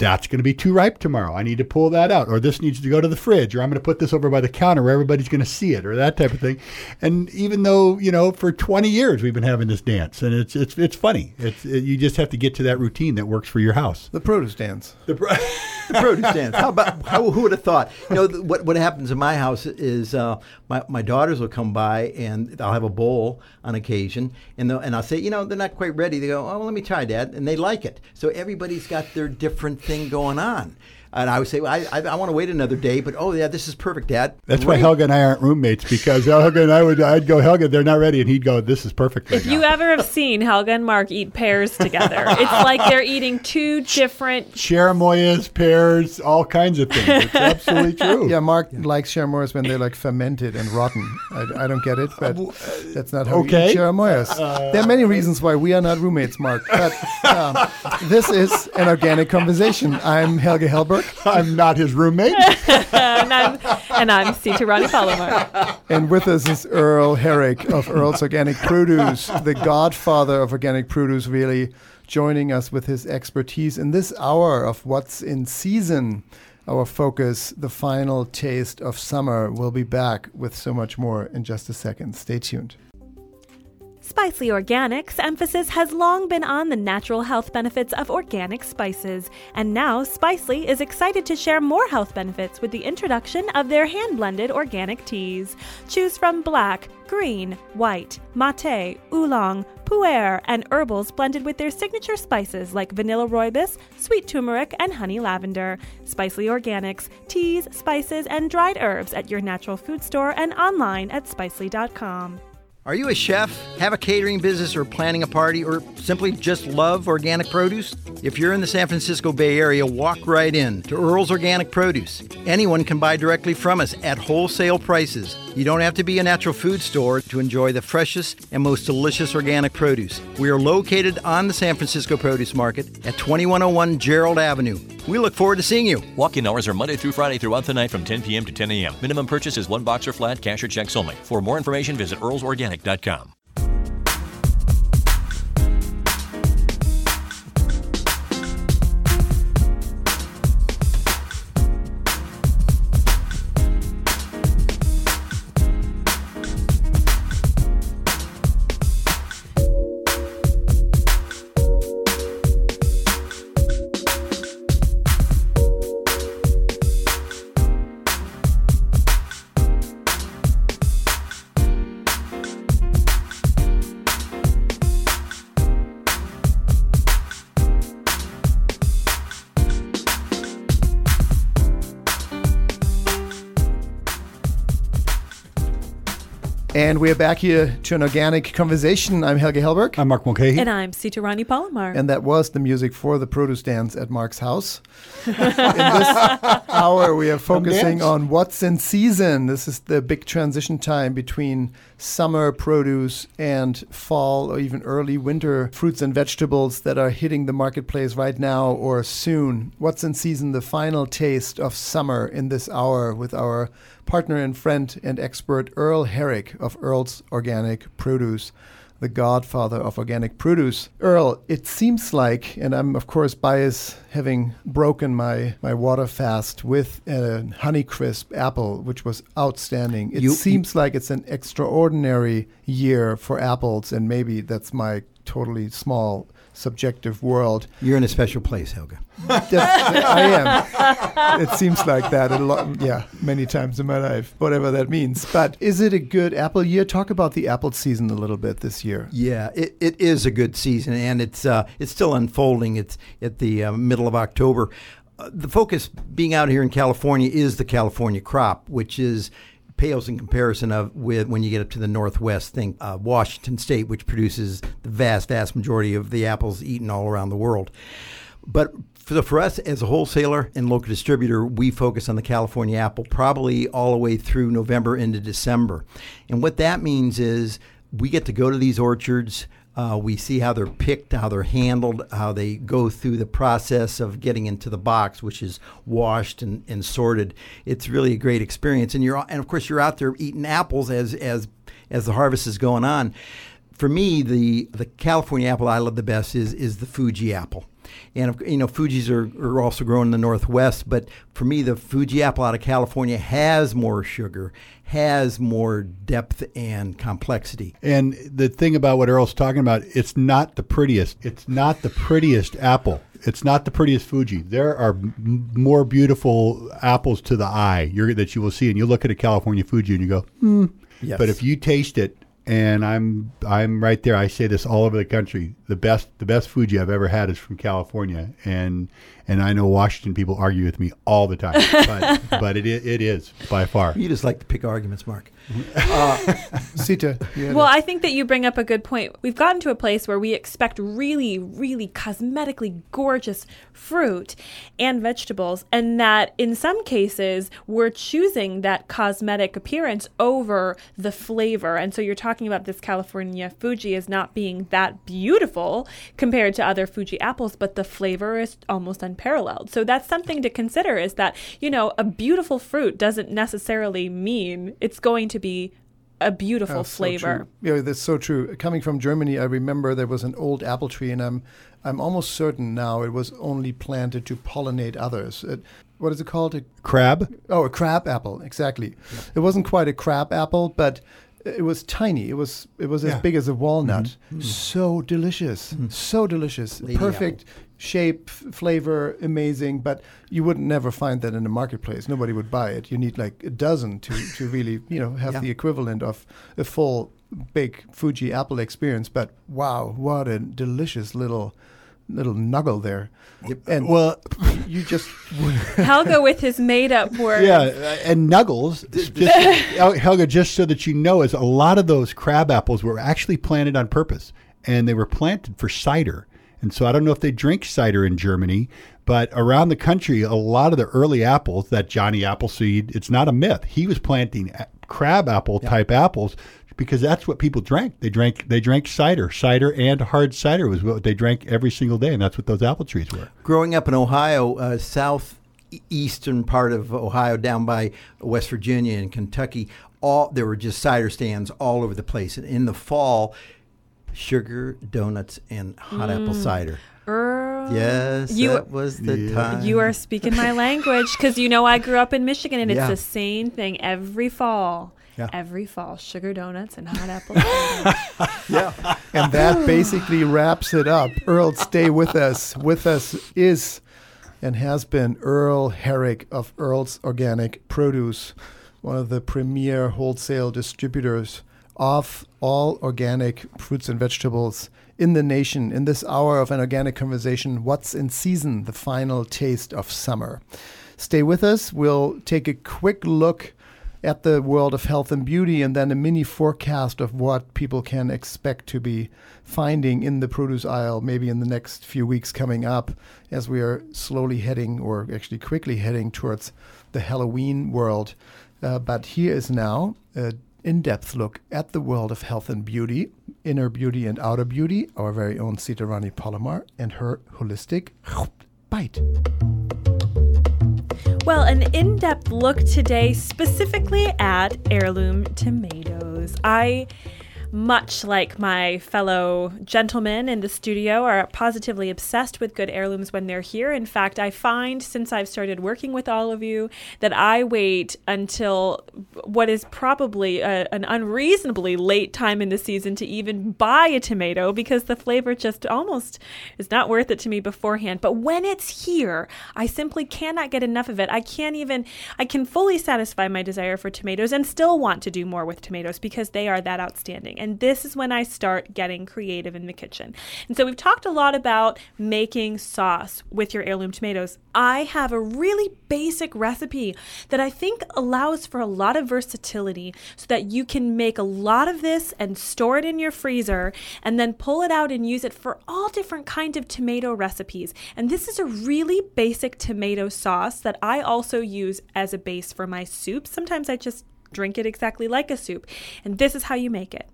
that's going to be too ripe tomorrow. I need to pull that out, or this needs to go to the fridge, or I'm going to put this over by the counter where everybody's going to see it, or that type of thing. And even though you know, for 20 years we've been having this dance, and it's it's it's funny. It's it, you just have to get to that routine that works for your house. The produce dance. The pro- [LAUGHS] the produce dance. How about how, who would have thought? You know, th- what what happens in my house is uh, my my daughters will come by and I'll have a bowl on occasion, and they'll- and I'll say, you know, they're not quite ready. They go, oh, well, let me try, Dad, and they like it. So everybody's got their different thing going on. And I would say, well, I, I, I want to wait another day, but oh yeah, this is perfect, Dad. That's why Helge and I aren't roommates because Helge and I would I'd go Helge, they're not ready, and he'd go, this is perfect. Right If you ever have seen Helge and Mark eat pears together, it's like they're eating two [LAUGHS] different. Cherimoyas, pears, all kinds of things. It's [LAUGHS] absolutely true. Yeah, Mark likes cherimoyas when they're like fermented and rotten. I, I don't get it, but that's not how okay. we eat cherimoyas. there are many reasons why we are not roommates, Mark. But um, this is an organic conversation. I'm Helge Hellberg, [LAUGHS] I'm not his roommate. [LAUGHS] And I'm, and I'm Sita Rani Palomar. and with us is Earl Herrick of Earl's Organic Produce, the godfather of organic produce, really joining us with his expertise in this hour of what's in season. Our focus, the final taste of summer. We'll be back with so much more in just a second. Stay tuned. Spicely Organics emphasis has long been on the natural health benefits of organic spices, and now Spicely is excited to share more health benefits with the introduction of their hand blended organic teas. Choose from black, green, white, mate, oolong, pu'er, and herbals blended with their signature spices like vanilla rooibos, sweet turmeric, and honey lavender. Spicely Organics, teas, spices, and dried herbs at your natural food store and online at spicely.com. Are you a chef, have a catering business, or planning a party, or simply just love organic produce? If you're in the San Francisco Bay Area, walk right in to Earl's Organic Produce. Anyone can buy directly from us at wholesale prices. You don't have to be a natural food store to enjoy the freshest and most delicious organic produce. We are located on the San Francisco Produce Market at 2101 Gerald Avenue. We look forward to seeing you. Walk-in hours are Monday through Friday throughout the night from 10 p.m. to 10 a.m. Minimum purchase is one box or flat, cash or checks only. For more information, visit earlsorganic.com. And we're back here to an organic conversation. I'm Helge Hellberg. I'm Mark Mulcahy. And I'm Sita Rani Palomar. And that was the music for the produce dance at Mark's house. [LAUGHS] in this hour, we are focusing on what's in season. This is the big transition time between summer produce and fall or even early winter fruits and vegetables that are hitting the marketplace right now or soon. What's in season, the final taste of summer in this hour with our partner and friend and expert Earl Herrick of Earl's Organic Produce the godfather of organic produce. Earl, it seems like, and I'm of course biased having broken my, my water fast with a Honeycrisp apple, which was outstanding. It You- seems like it's an extraordinary year for apples, and maybe that's my totally small subjective world. You're in a special place, Helge. [LAUGHS] I am. It seems like that a lot. Yeah, many times in my life, whatever that means. But is it a good apple year? Talk about the apple season a little bit this year. Yeah, it, it is a good season, and it's uh, it's still unfolding. It's at the uh, middle of October. Uh, the focus being out here in California is the California crop, which is pales in comparison of with when you get up to the northwest. Think uh, Washington State, which produces the vast, vast majority of the apples eaten all around the world. But for, for us as a wholesaler and local distributor, we focus on the California apple probably all the way through November into December. And what that means is we get to go to these orchards. Uh, we see how they're picked, how they're handled, how they go through the process of getting into the box, which is washed and, and sorted. It's really a great experience, and you're and of course you're out there eating apples as as as the harvest is going on. For me, the the California apple I love the best is is the Fuji apple. And you know, Fuji's are, are also grown in the Northwest, but for me, the Fuji apple out of California has more sugar, has more depth and complexity. And the thing about what Earl's talking about, it's not the prettiest. It's not the prettiest apple. It's not the prettiest Fuji. There are m- more beautiful apples to the eye you're, that you will see, and you look at a California Fuji and you go, hmm. Yes. But if you taste it, and I'm I'm right there. I say this all over the country. The best the best Fuji I've ever had is from California, and and I know Washington people argue with me all the time, [LAUGHS] but but it it is by far. You just like to pick arguments, Mark. Sita, you had Well, I think that you bring up a good point. We've gotten to a place where we expect really, really cosmetically gorgeous fruit and vegetables, and that in some cases we're choosing that cosmetic appearance over the flavor. And so you're talking about this California Fuji as not being that beautiful compared to other Fuji apples, but the flavor is almost unparalleled. So that's something to consider is that, you know, a beautiful fruit doesn't necessarily mean it's going to be a beautiful Oh, flavor. true. Yeah, that's so true. Coming from Germany, I remember there was an old apple tree, and I'm I'm almost certain now it was only planted to pollinate others. It, what is it called? A, Crab. oh, a crab apple. Exactly. It wasn't quite a crab apple, but it was tiny. It was it was Yeah. as big as a walnut. Mm-hmm. Mm-hmm. So delicious. Mm-hmm. So delicious. Lady Perfect shape, f- flavor, amazing. But you wouldn't never find that in the marketplace. Nobody would buy it. You need like a dozen to to really you know have Yeah. the equivalent of a full big Fuji apple experience. But wow, what a delicious little little nuggle there. And Well, [LAUGHS] you just [LAUGHS] Helge with his made up words. Yeah, uh, and Nuggles, just, [LAUGHS] Helge, just so that you know, is a lot of those crab apples were actually planted on purpose, and they were planted for cider. And so I don't know if they drink cider in Germany, but around the country, a lot of the early apples, that Johnny Appleseed, it's not a myth. He was planting a- crab apple type apples because that's what people drank. They drank they drank cider, cider and hard cider was what they drank every single day, and that's what those apple trees were. Growing up in Ohio, uh, southeastern part of Ohio, down by West Virginia and Kentucky, all there were just cider stands all over the place. And in the fall, sugar, donuts, and hot apple cider. Earl, Yes, You- that was the time. You are speaking my [LAUGHS] language because you know I grew up in Michigan and it's the same thing every fall. Yeah. Every fall, sugar donuts and hot apple [LAUGHS] yeah. And that basically wraps it up. Earl, stay with us. With us is and has been Earl Herrick of Earl's Organic Produce, one of the premier wholesale distributors of all organic fruits and vegetables in the nation. In this hour of an organic conversation, what's in season, the final taste of summer. Stay with us. We'll take a quick look at the world of health and beauty and then a mini forecast of what people can expect to be finding in the produce aisle maybe in the next few weeks coming up as we are slowly heading or actually quickly heading towards the Halloween world. Uh, but here is now an in-depth look at the world of health and beauty, inner beauty and outer beauty, our very own Sita Rani Palomar and her holistic bite. Well, an in depth look today specifically at heirloom tomatoes. I, much like my fellow gentlemen in the studio, are positively obsessed with good heirlooms when they're here. In fact, I find since I've started working with all of you that I wait until what is probably a, an unreasonably late time in the season to even buy a tomato because the flavor just almost is not worth it to me beforehand. But when it's here, I simply cannot get enough of it. I can't even, I can fully satisfy my desire for tomatoes and still want to do more with tomatoes because they are that outstanding. And this is when I start getting creative in the kitchen. And so we've talked a lot about making sauce with your heirloom tomatoes. I have a really basic recipe that I think allows for a lot of versatility so that you can make a lot of this and store it in your freezer and then pull it out and use it for all different kinds of tomato recipes. And this is a really basic tomato sauce that I also use as a base for my soup. Sometimes I just drink it exactly like a soup. And this is how you make it.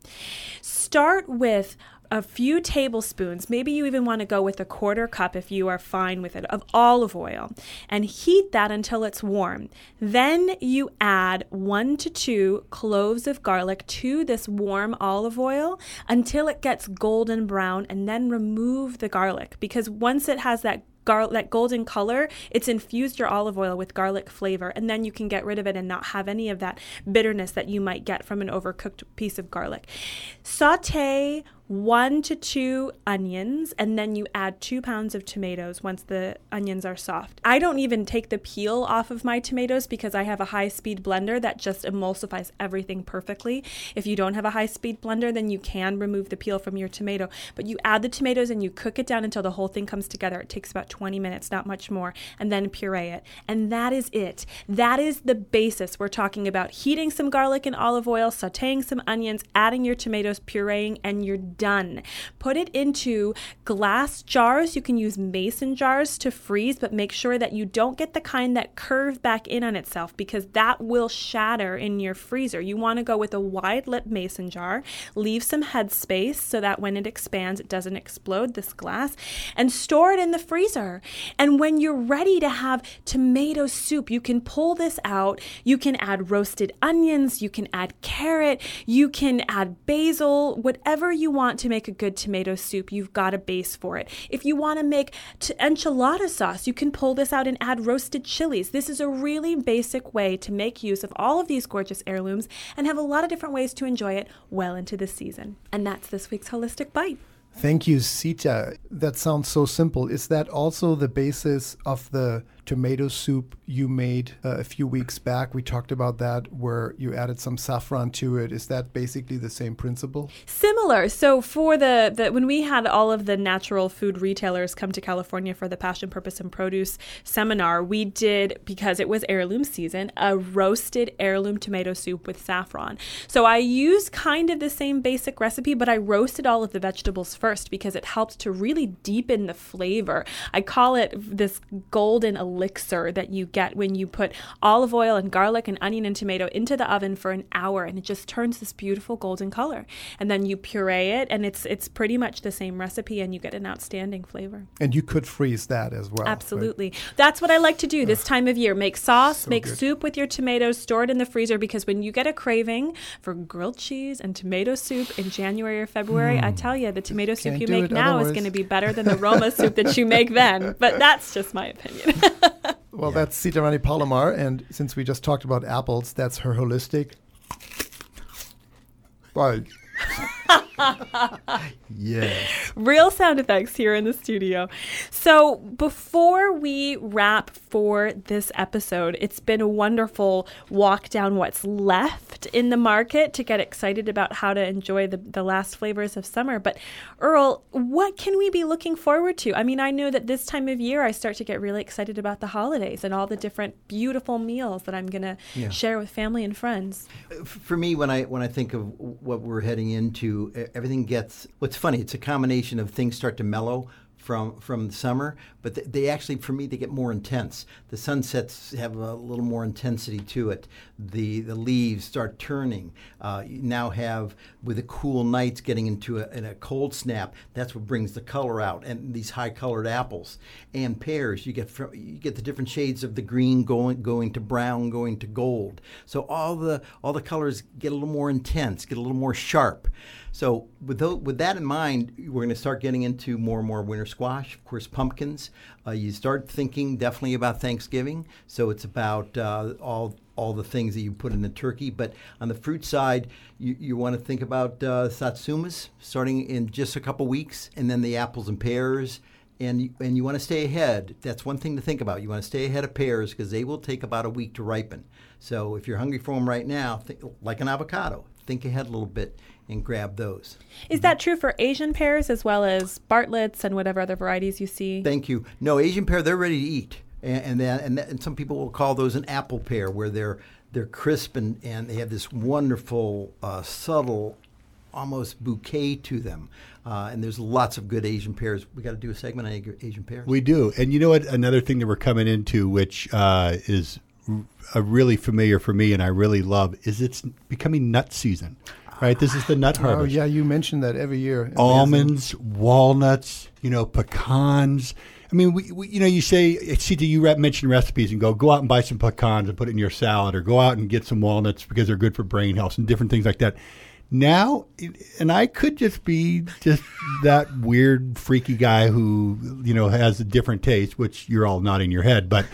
Start with a few tablespoons, maybe you even want to go with a quarter cup if you are fine with it, of olive oil and heat that until it's warm. Then you add one to two cloves of garlic to this warm olive oil until it gets golden brown and then remove the garlic because once it has that gar- that golden color, it's infused your olive oil with garlic flavor, and then you can get rid of it and not have any of that bitterness that you might get from an overcooked piece of garlic. Saute one to two onions, and then you add two pounds of tomatoes once the onions are soft. I don't even take the peel off of my tomatoes because I have a high speed blender that just emulsifies everything perfectly. If you don't have a high speed blender, then you can remove the peel from your tomato. But you add the tomatoes and you cook it down until the whole thing comes together. It takes about 20 minutes, not much more, and then puree it. And that is it. That is the basis. We're talking about heating some garlic and olive oil, sauteing some onions, adding your tomatoes, pureeing, and you're done. Put it into glass jars. You can use mason jars to freeze, but make sure that you don't get the kind that curve back in on itself because that will shatter in your freezer. You want to go with a wide lip mason jar, leave some head space so that when it expands, it doesn't explode this glass, and store it in the freezer. And when you're ready to have tomato soup, you can pull this out. You can add roasted onions, you can add carrot, you can add basil, whatever you want to make a good tomato soup, you've got a base for it. If you want to make t- enchilada sauce, you can pull this out and add roasted chilies. This is a really basic way to make use of all of these gorgeous heirlooms and have a lot of different ways to enjoy it well into the season. And that's this week's Holistic Bite. Thank you, Sita. That sounds so simple. Is that also the basis of the tomato soup you made uh, a few weeks back? We talked about that where you added some saffron to it. Is that basically the same principle? Similar. So for the, the when we had all of the natural food retailers come to California for the Passion, Purpose, and Produce seminar, we did because it was heirloom season a roasted heirloom tomato soup with saffron. So I used kind of the same basic recipe, but I roasted all of the vegetables first because it helps to really deepen the flavor. I call it this golden elixir that you get when you put olive oil and garlic and onion and tomato into the oven for an hour and it just turns this beautiful golden color. And then you puree it and it's it's pretty much the same recipe and you get an outstanding flavor. And you could freeze that as well. right? Absolutely. That's what I like to do this time of year. Make sauce, so make good. soup with your tomatoes, store it in the freezer because when you get a craving for grilled cheese and tomato soup in January or February, I tell you, the tomato soup Hmm. Can't you make now is going to be better than the [LAUGHS] Roma soup that you make then. But that's just my opinion. [LAUGHS] [LAUGHS] Well, that's Sita Rani Palomar, and since we just talked about apples, that's her holistic. Bite. [LAUGHS] Yes. Real sound effects here in the studio. So, before we wrap for this episode, it's been a wonderful walk down what's left in the market to get excited about how to enjoy the, the last flavors of summer. But, Earl, what can we be looking forward to? I mean, I know that this time of year I start to get really excited about the holidays and all the different beautiful meals that I'm going to Yeah. share with family and friends. For me, when I when I think of what we're heading into, everything gets. What's funny? It's a combination of things start to mellow from from the summer, but th- they actually, for me, they get more intense. The sunsets have a little more intensity to it. The the leaves start turning. Uh, you now have with the cool nights getting into a, in a cold snap. That's what brings the color out, and these high colored apples and pears. You get fr- you get the different shades of the green going going to brown, going to gold. So all the all the colors get a little more intense, get a little more sharp. So with with that in mind, we're going to start getting into more and more winter squash. Of course, pumpkins. Uh, you start thinking definitely about Thanksgiving. So it's about uh, all all the things that you put in the turkey. But on the fruit side, you, you want to think about uh, satsumas starting in just a couple weeks, and then the apples and pears and and you want to stay ahead. That's one thing to think about. You want to stay ahead of pears because they will take about a week to ripen. So if you're hungry for them right now, like an avocado, think ahead a little bit and grab those. Is that true for Asian pears as well as Bartlett's and whatever other varieties you see? Thank you. No, Asian pear, they're ready to eat, and and then, and, that- and some people will call those an apple pear, where they're they're crisp and, and they have this wonderful, uh, subtle, almost bouquet to them. Uh, and there's lots of good Asian pears. We got to do a segment on Asian pears. We do. And you know what? Another thing that we're coming into, which uh, is r- uh, really familiar for me and I really love, is it's becoming nut season. Right? This is the nut oh, harvest. Oh yeah, you mentioned that every year. Almonds, walnuts, you know, pecans. I mean, we, we you know, you say, see, you re- mention recipes and go, go out and buy some pecans and put it in your salad, or go out and get some walnuts because they're good for brain health and different things like that. Now, and I could just be just that weird, freaky guy who, you know, has a different taste, which you're all nodding your head, but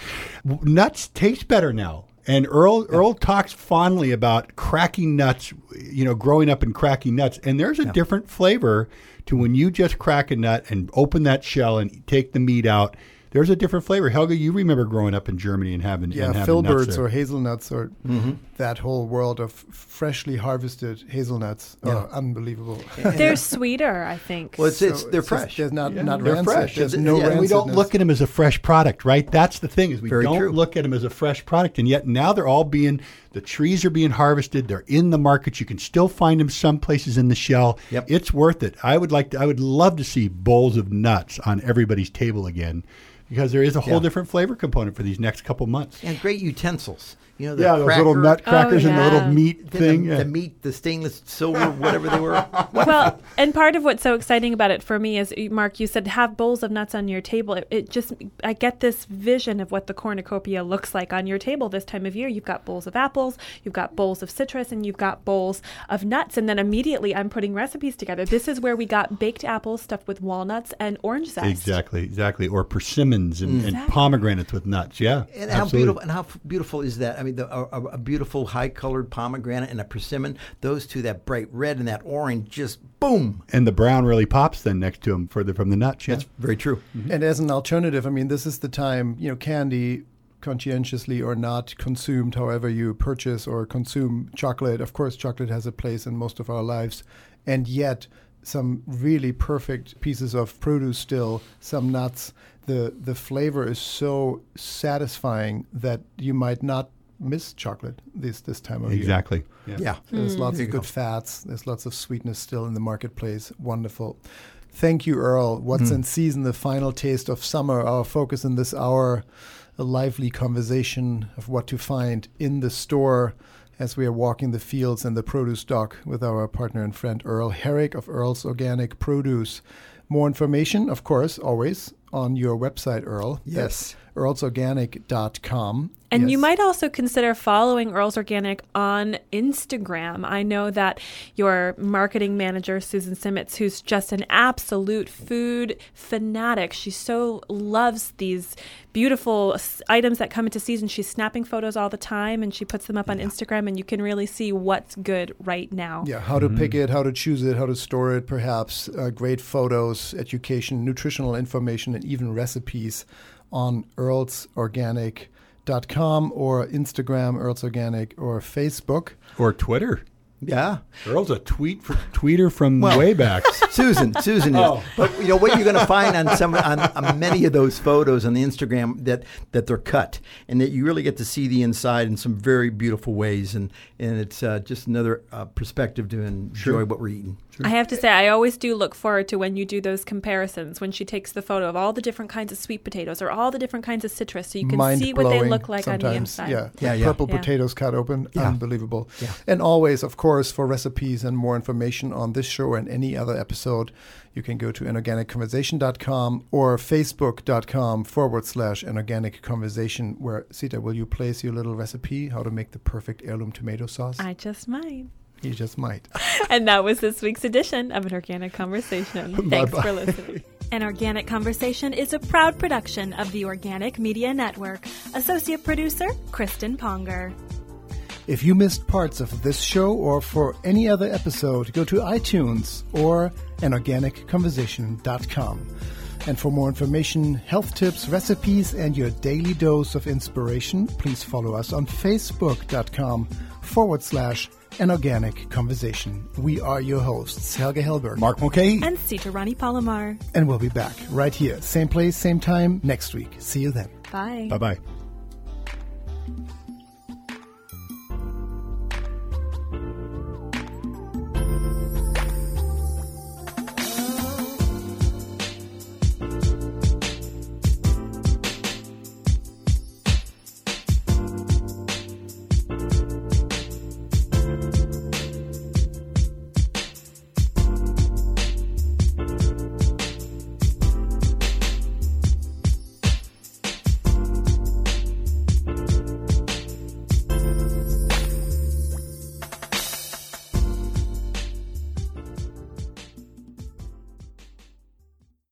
nuts taste better now. And Earl Earl talks fondly about cracking nuts, you know, growing up and cracking nuts. And there's a different flavor to when you just crack a nut and open that shell and take the meat out. There's a different flavor. Helge, you remember growing up in Germany and having Yeah, and having nuts filberts there. or hazelnuts or Mm-hmm. that whole world of freshly harvested hazelnuts are unbelievable. [LAUGHS] They're sweeter, I think. Well, it's, it's they're just- fresh. There's not not They're rancid. fresh. There's no yeah, we don't look at them as a fresh product, right? That's the thing is we Very don't true. look at them as a fresh product, and yet now they're all being the trees are being harvested. They're in the market. You can still find them some places in the shell. Yep. It's worth it. I would like. To, I would love to see bowls of nuts on everybody's table again, because there is a whole Yeah. different flavor component for these next couple months. and great utensils. You know, the yeah, those little nut oh, crackers and the little meat the, thing. the, yeah. meat, the stainless silver, whatever they were. [LAUGHS] well, and part of what's so exciting about it for me is, Mark, you said have bowls of nuts on your table. It, it just, I get this vision of what the cornucopia looks like on your table this time of year. You've got bowls of apples, you've got bowls of citrus, and you've got bowls of nuts. And then immediately I'm putting recipes together. This is where we got baked apples stuffed with walnuts and orange zest. Exactly, exactly. Or persimmons and, and Exactly. pomegranates with nuts. Yeah, And how beautiful and how beautiful is that? I mean, the, a, a- a beautiful high-colored pomegranate and a persimmon. Those two, that bright red and that orange, just boom. And the brown really pops then next to them further from the nuts. Yeah. That's very true. Mm-hmm. And as an alternative, I mean, this is the time, you know, candy, conscientiously or not consumed, however you purchase or consume chocolate. Of course, chocolate has a place in most of our lives. And yet, some really perfect pieces of produce still, some nuts. The, the flavor is so satisfying that you might not miss chocolate this, this time of year. Exactly. Yeah. Yeah. Hmm. There's lots There of good go. fats. There's lots of sweetness still in the marketplace. Wonderful. Thank you, Earl. What's hmm. in season, the final taste of summer. Our focus in this hour, a lively conversation of what to find in the store as we are walking the fields and the produce dock with our partner and friend Earl Herrick of Earl's Organic Produce. More information, of course, always on your website, Earl. Yes. That's earlsorganic.com. And you might also consider following Earl's Organic on Instagram. I know that your marketing manager, Susan Simmons, who's just an absolute food fanatic, she so loves these beautiful items that come into season. She's snapping photos all the time and she puts them up on Instagram, and you can really see what's good right now. Yeah, how to pick it, how to choose it, how to store it, perhaps uh, great photos, education, nutritional information, and even recipes on earlsorganic.com or Instagram, Earl's Organic, or Facebook. Or Twitter. Yeah. Earl's a tweet for, tweeter from Well- way back. [LAUGHS] Susan, Susan is. Oh. But you know what you're going to find on some on, on many of those photos on the Instagram that that they're cut and that you really get to see the inside in some very beautiful ways and and it's uh, just another uh, perspective to enjoy what we're eating. I have to say, I always do look forward to when you do those comparisons, when she takes the photo of all the different kinds of sweet potatoes or all the different kinds of citrus, so you can Mind see what they look like on the sometimes. inside. Yeah, Yeah, yeah. purple Yeah. potatoes cut open, Yeah. unbelievable. Yeah. And always, of course, for recipes and more information on this show and any other episode, you can go to anorganicconversation.com or facebook.com forward slash an organic conversation. Where Sita, will you place your little recipe how to make the perfect heirloom tomato sauce? I just might. You just might. [LAUGHS] And that was this week's edition of An Organic Conversation. [LAUGHS] Thanks Bye-bye. for listening. An Organic Conversation is a proud production of the Organic Media Network. Associate producer, Kristen Ponger. If you missed parts of this show or for any other episode, go to iTunes or anorganicconversation.com. And for more information, health tips, recipes, and your daily dose of inspiration, please follow us on facebook.com forward slash an organic conversation. We are your hosts, Helge Hellberg. Mark Mulcahy. And Sita Rani Palomar. And we'll be back right here, same place, same time next week. See you then. Bye. Bye bye.